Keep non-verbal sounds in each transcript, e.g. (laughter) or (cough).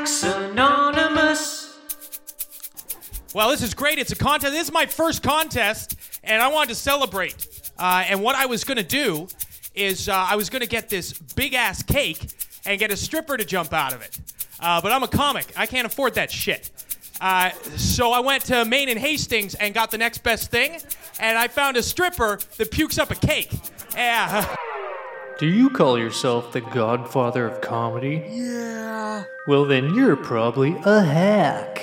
Hacks Anonymous. Well, this is great. It's a contest. This is my first contest, and I wanted to celebrate. Uh, and what I was going to do is uh, I was going to get this big ass cake and get a stripper to jump out of it. Uh, but I'm a comic. I can't afford that shit. Uh, so I went to Main and Hastings and got the next best thing, and I found a stripper that pukes up a cake. Yeah. (laughs) Do you call yourself the godfather of comedy? Yeah. Well, then you're probably a hack.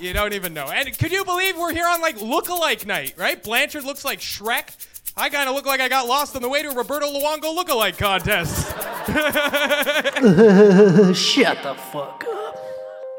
You don't even know. And could you believe we're here on like look-alike night, right? Blanchard looks like Shrek. I kind of look like I got lost on the way to a Roberto Luongo look-alike contest. (laughs) Shut the fuck up.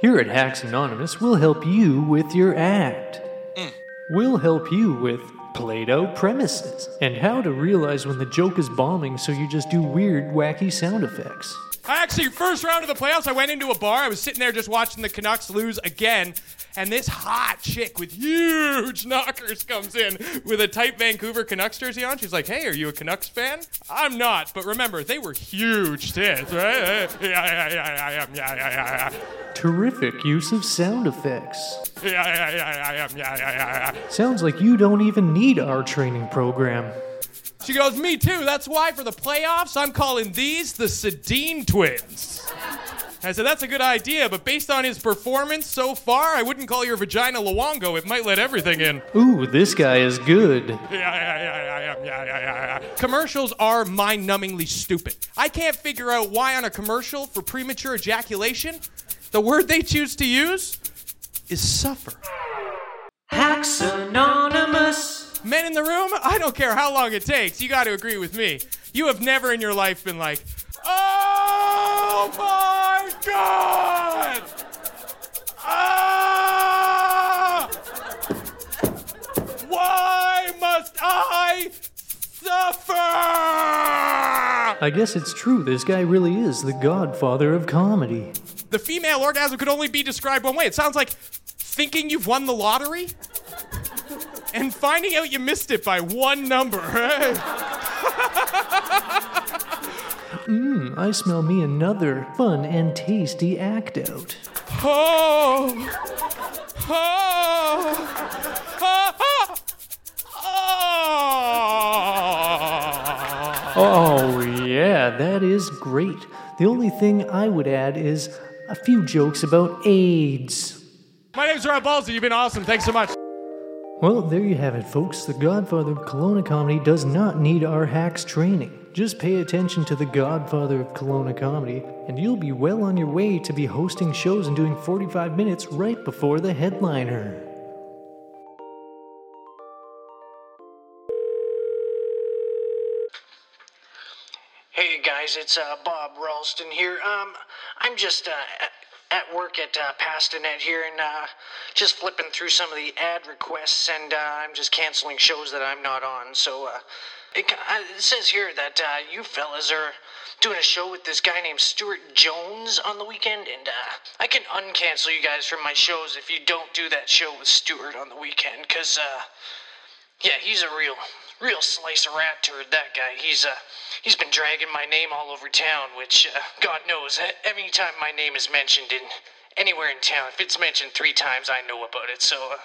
Here at Hacks Anonymous, we'll help you with your act. Mm. We'll help you with Play Doh premises and how to realize when the joke is bombing so you just do weird, wacky sound effects. I actually, first round of the playoffs, I went into a bar. I was sitting there just watching the Canucks lose again. And this hot chick with huge (laughs) knockers comes in with a tight Vancouver Canucks jersey on. She's like, hey, are you a Canucks fan? I'm not, but remember, they were huge tits, right? (laughs) Yeah, yeah, yeah. Yeah, yeah, yeah, yeah. Terrific use of sound effects. Yeah, yeah, yeah, am. Yeah, yeah, yeah, yeah. Sounds like you don't even need our training program. She goes, Me too. That's why for the playoffs, I'm calling these the Sedin twins. I said, That's a good idea, but based on his performance so far, I wouldn't call your vagina Luongo. It might let everything in. Ooh, this guy is good. Yeah, yeah, yeah, yeah, yeah, yeah, yeah. Commercials are mind numbingly stupid. I can't figure out why on a commercial for premature ejaculation, the word they choose to use is suffer. Haxonomics. Men in the room, I don't care how long it takes, you got to agree with me. You have never in your life been like, oh my god! Ah! Why must I suffer? I guess it's true, this guy really is the godfather of comedy. The female orgasm could only be described one way. It sounds like thinking you've won the lottery and finding out you missed it by one number. Mmm, I smell me another fun and tasty act out. Oh. Oh. Oh. Oh. Oh, oh yeah, that is great. The only thing I would add is a few jokes about AIDS. My name's Rob Balsy. You've been awesome. Thanks so much. Well, there you have it, folks. The Godfather of Kelowna Comedy does not need our hacks training. Just pay attention to the Godfather of Kelowna Comedy, and you'll be well on your way to be hosting shows and doing 45 minutes right before the headliner. Hey guys, it's uh, Bob Ralsdon here. Um, I'm just uh, at, work at uh, here and uh, just flipping through some of the ad requests, and uh, I'm just canceling shows that I'm not on. So uh, it, uh, it says here that uh, you fellas are doing a show with this guy named Stuart Jones on the weekend, and uh, I can uncancel you guys from my shows if you don't do that show with Stuart on the weekend, cause uh, yeah, he's a real, real slice of rat turd. That guy. He's uh, he's been dragging my name all over town. Which uh, God knows, every time my name is mentioned in anywhere in town, if it's mentioned three times, I know about it. So uh,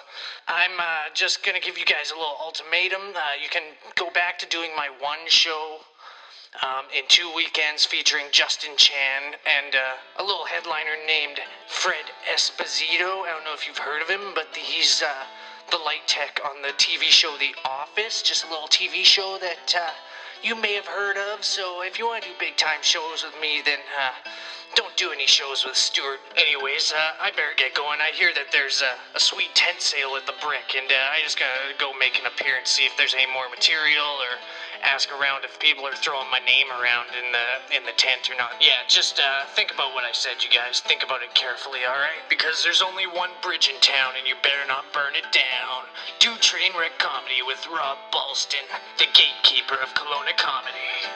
I'm uh, just gonna give you guys a little ultimatum. Uh, you can go back to doing my one show. Um, in two weekends featuring Justin Chan and uh, a little headliner named Fred Esposito. I don't know if you've heard of him, but the, he's uh, the light tech on the TV show The Office, just a little TV show that uh, you may have heard of. So if you want to do big time shows with me, then uh, don't do any shows with Stuart. Anyways, uh, I better get going. I hear that there's a, a sweet tent sale at the Brick, and uh, I just gotta go make an appearance, see if there's any more material or ask around if people are throwing my name around in the in the tent or not. Yeah, just uh, think about what I said, you guys. Think about it carefully, all right? Because there's only one bridge in town, and you better not burn it down. Do train wreck comedy with Rob Balston, the gatekeeper of Kelowna comedy.